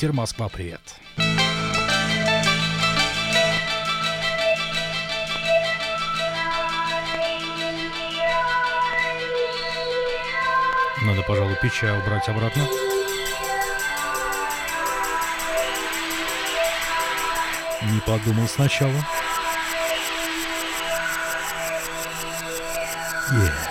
Питер, Москва, привет. Надо, пожалуй, печа убрать обратно. Не подумал сначала. Yeah.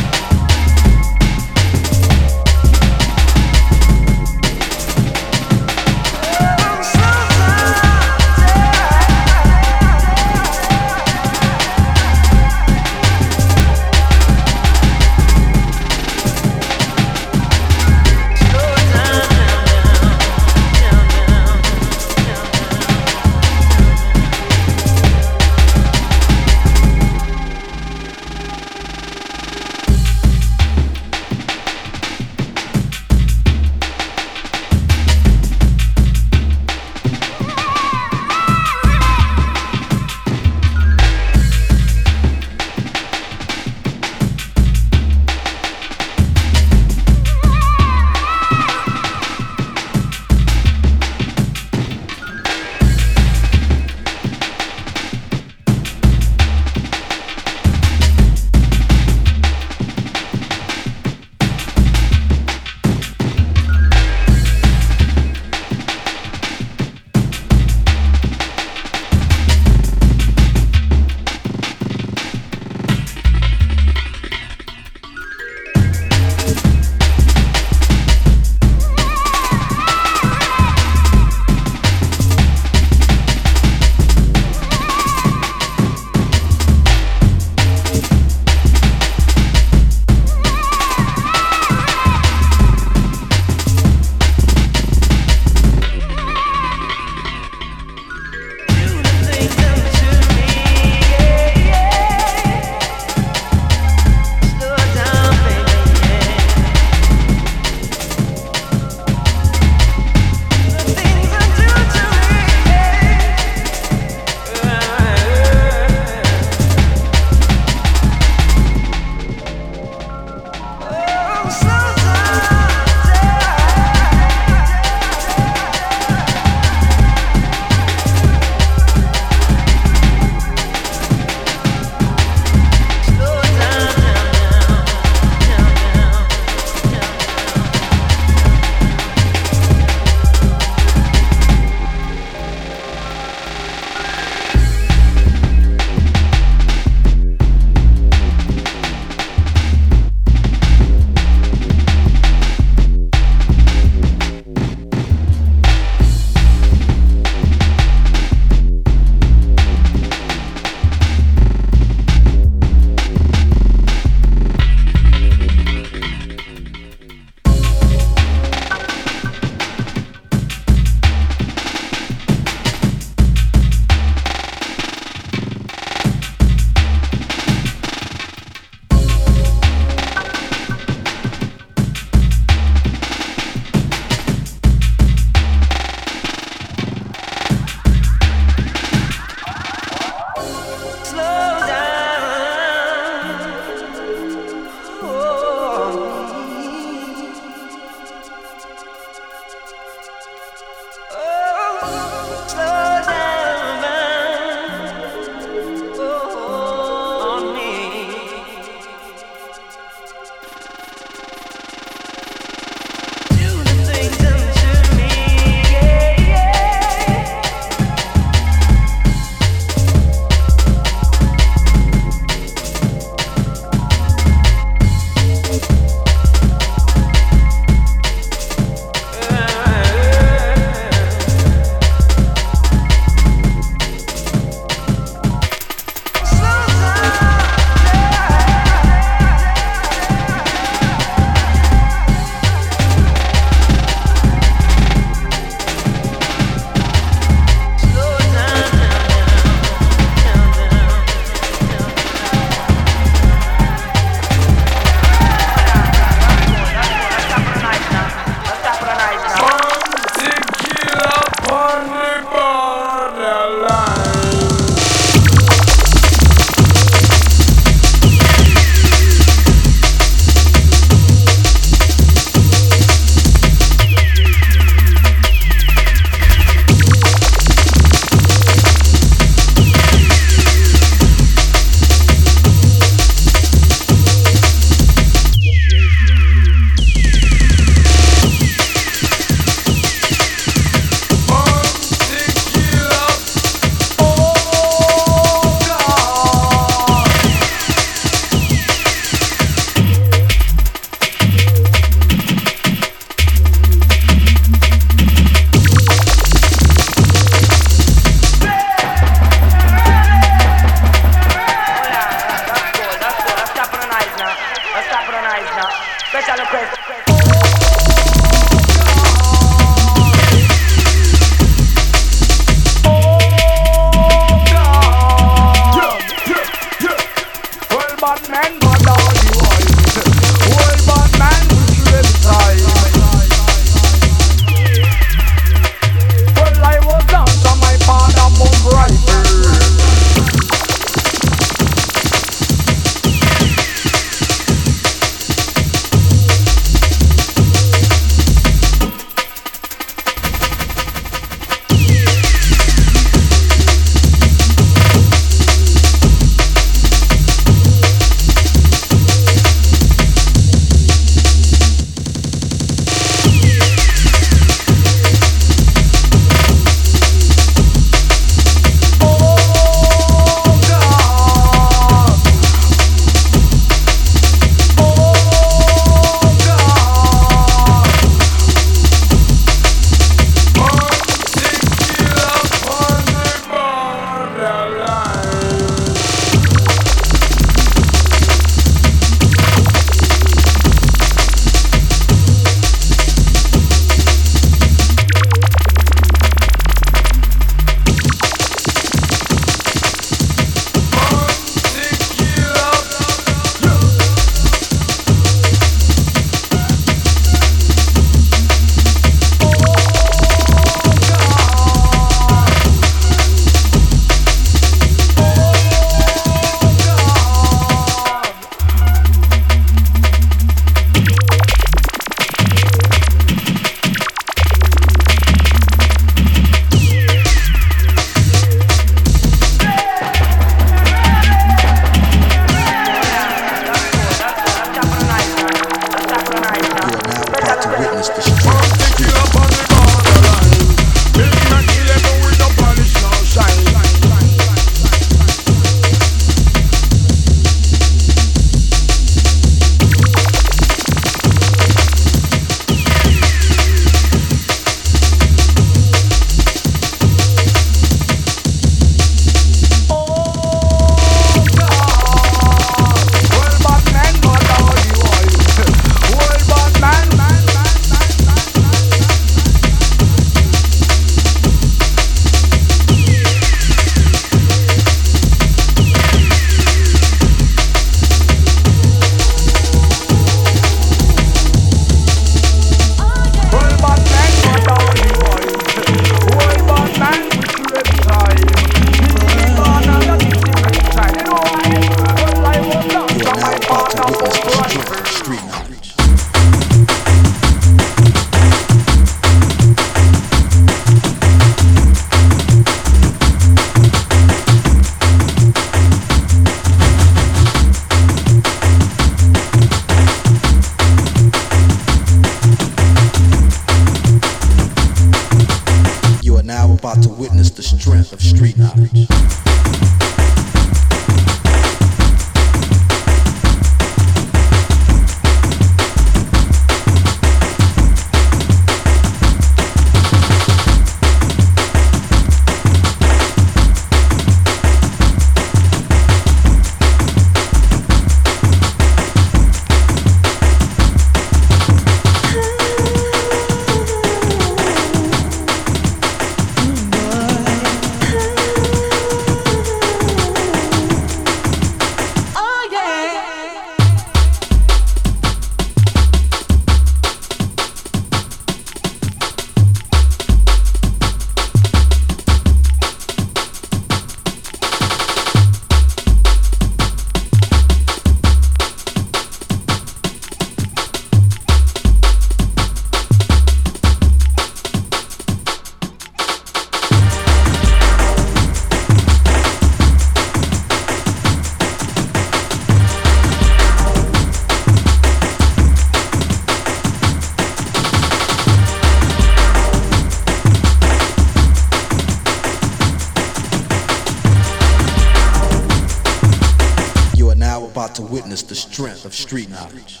Witness the strength of street knowledge.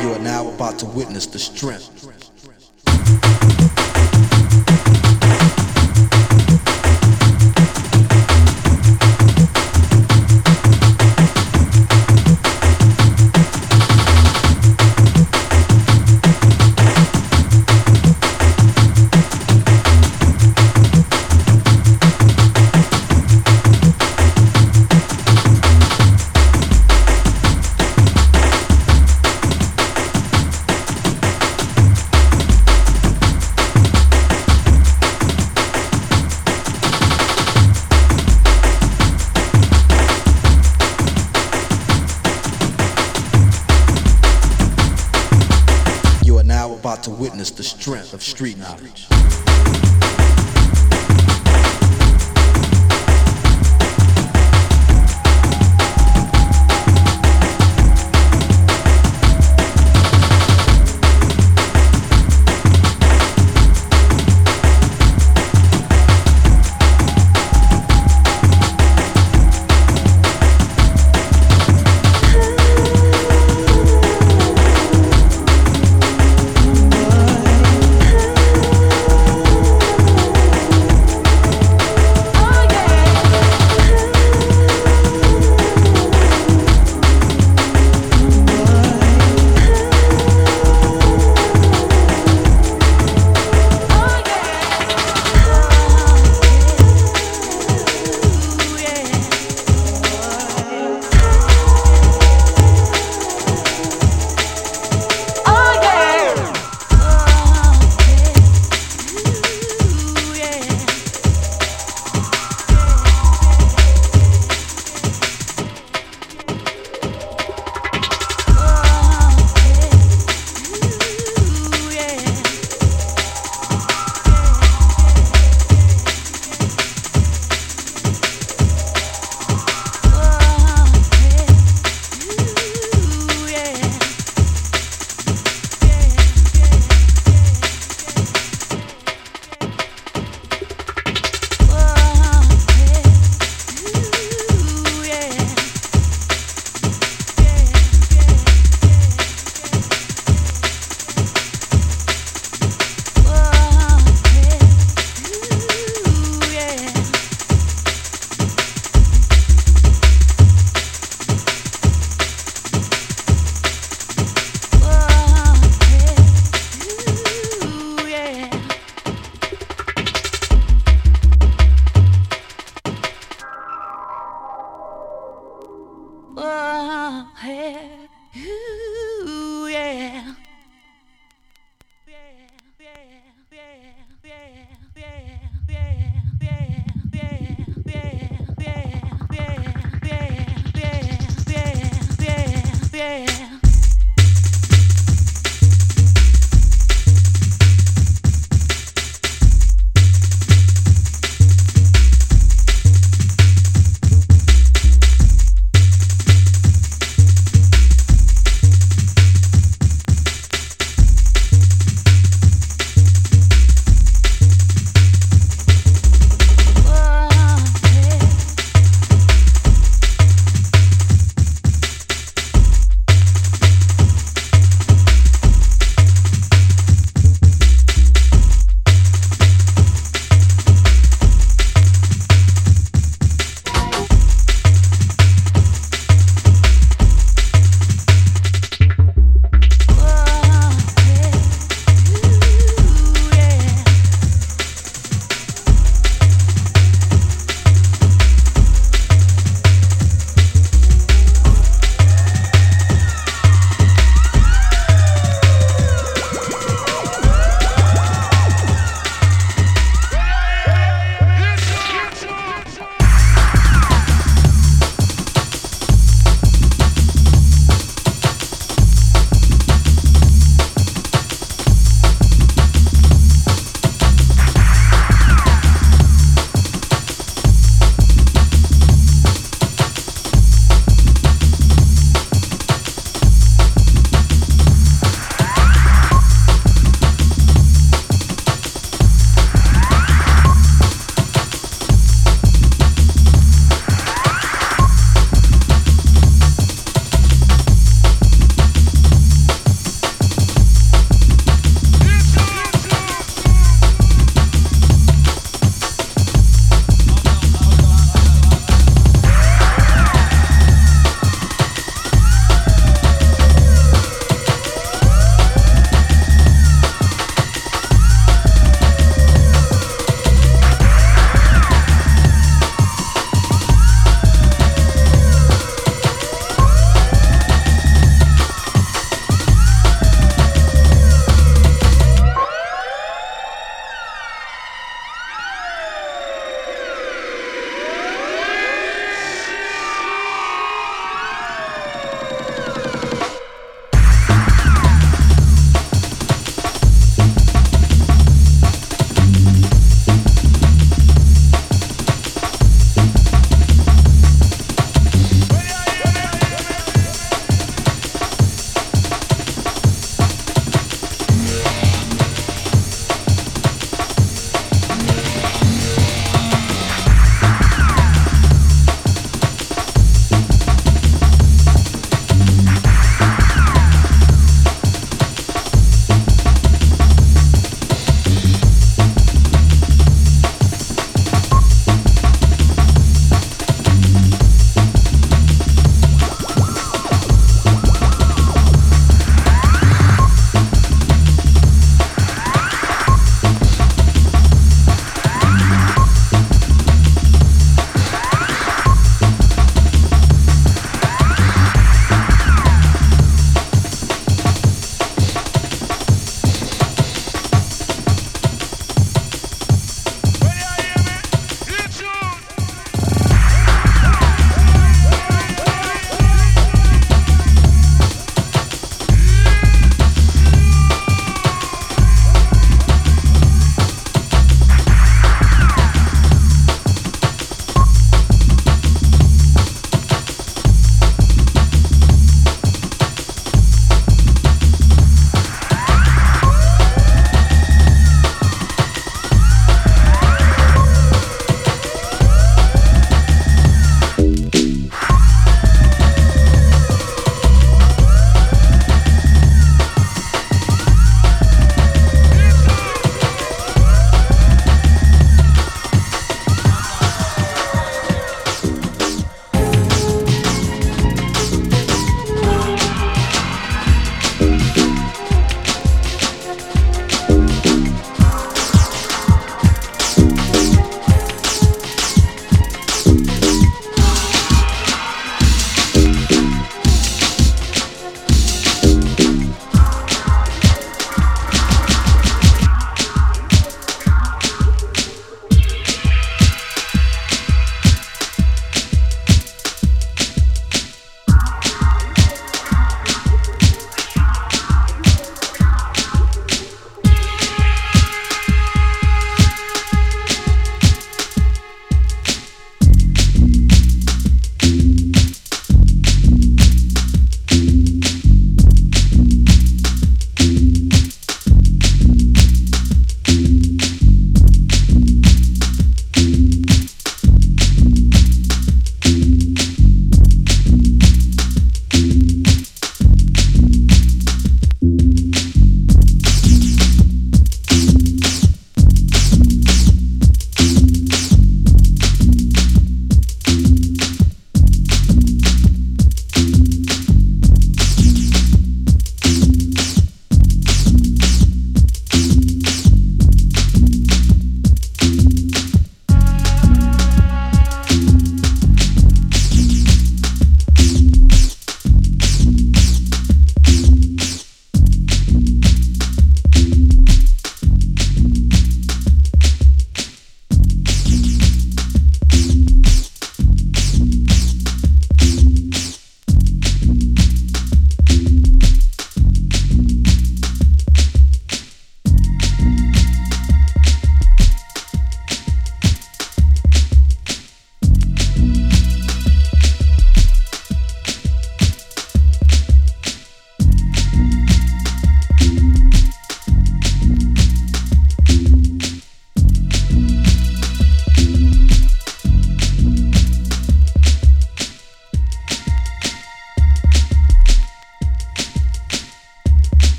You are now about to witness the strength of street knowledge.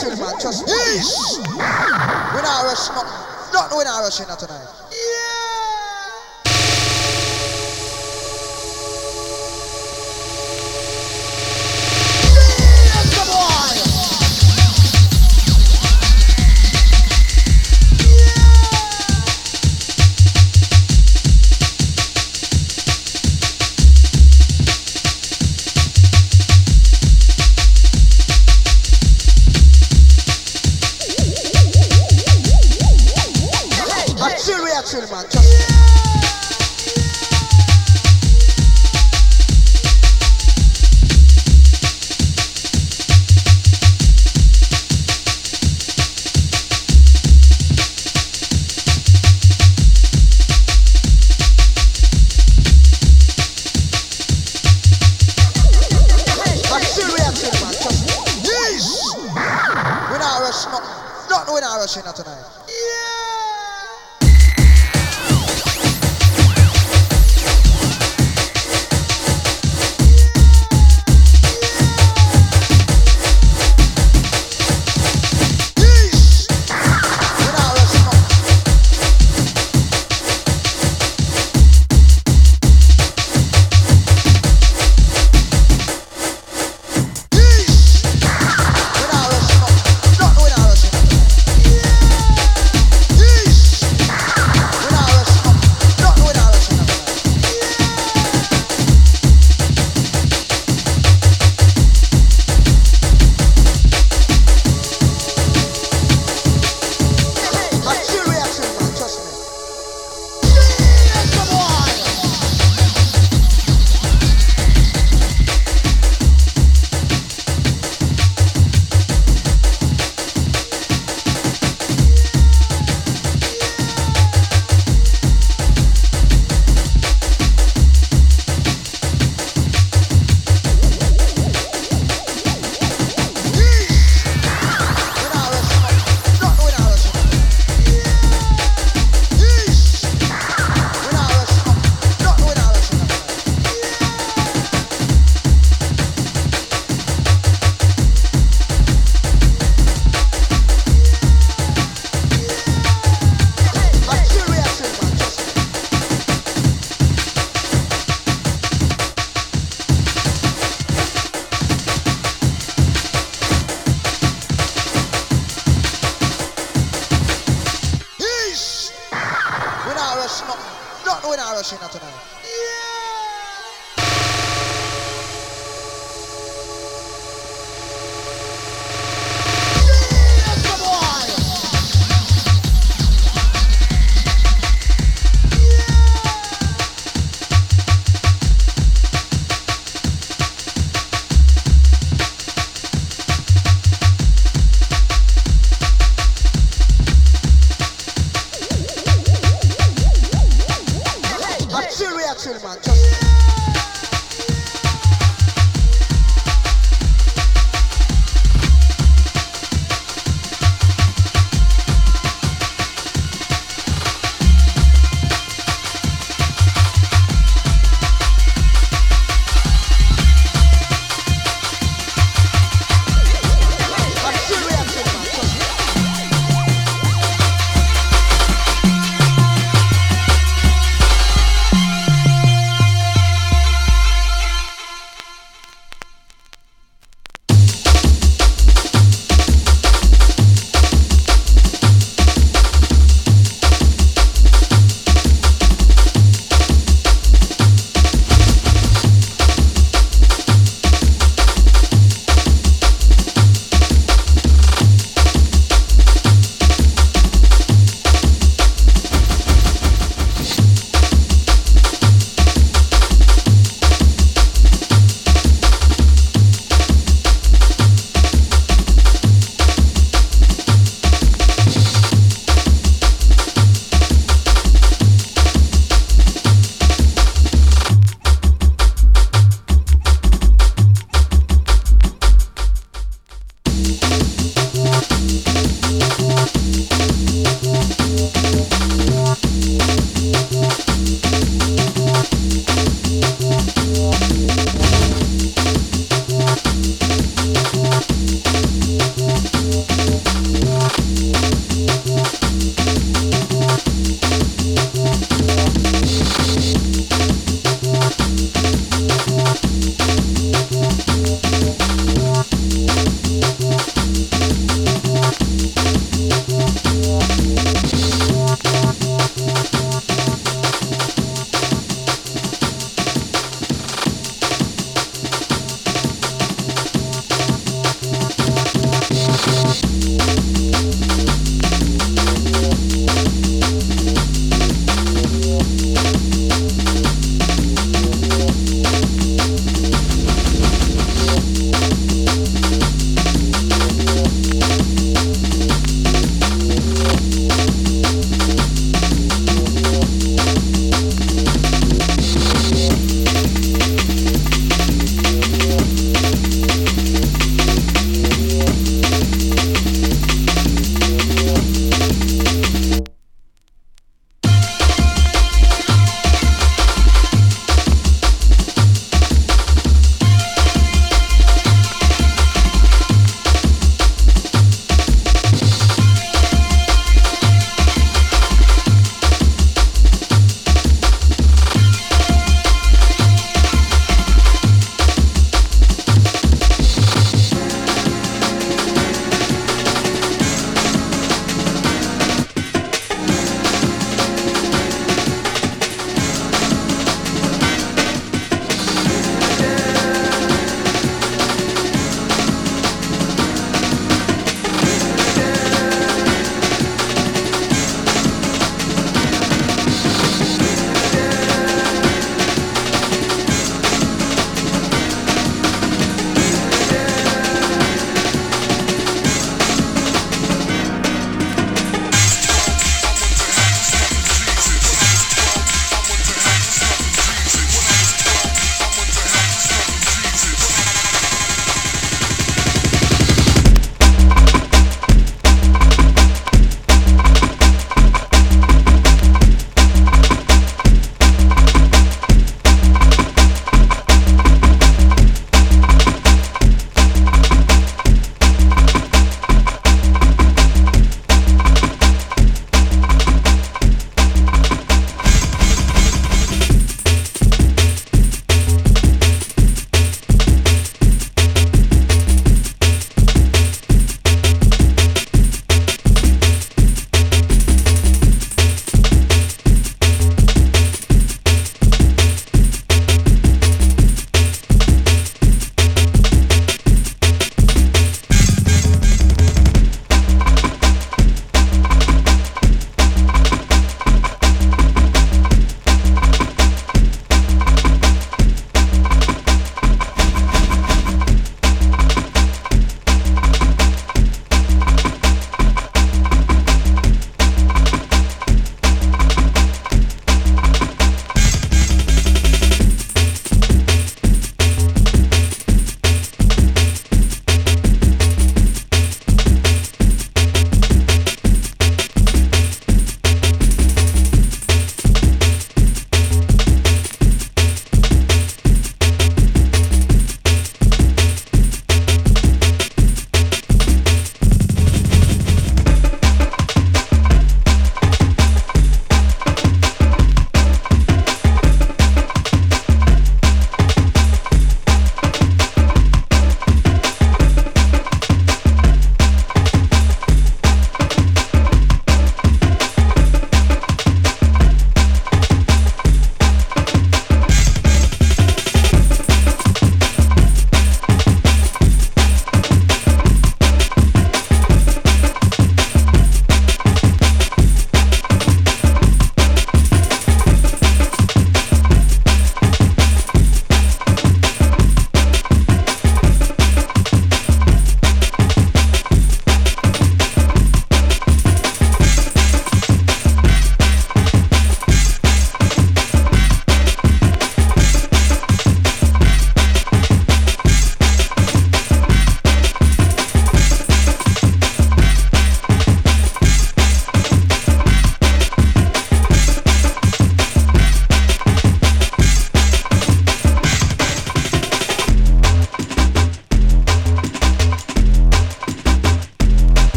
chill, man. Trust me. We're not rushing. Not, not we're not rushing tonight.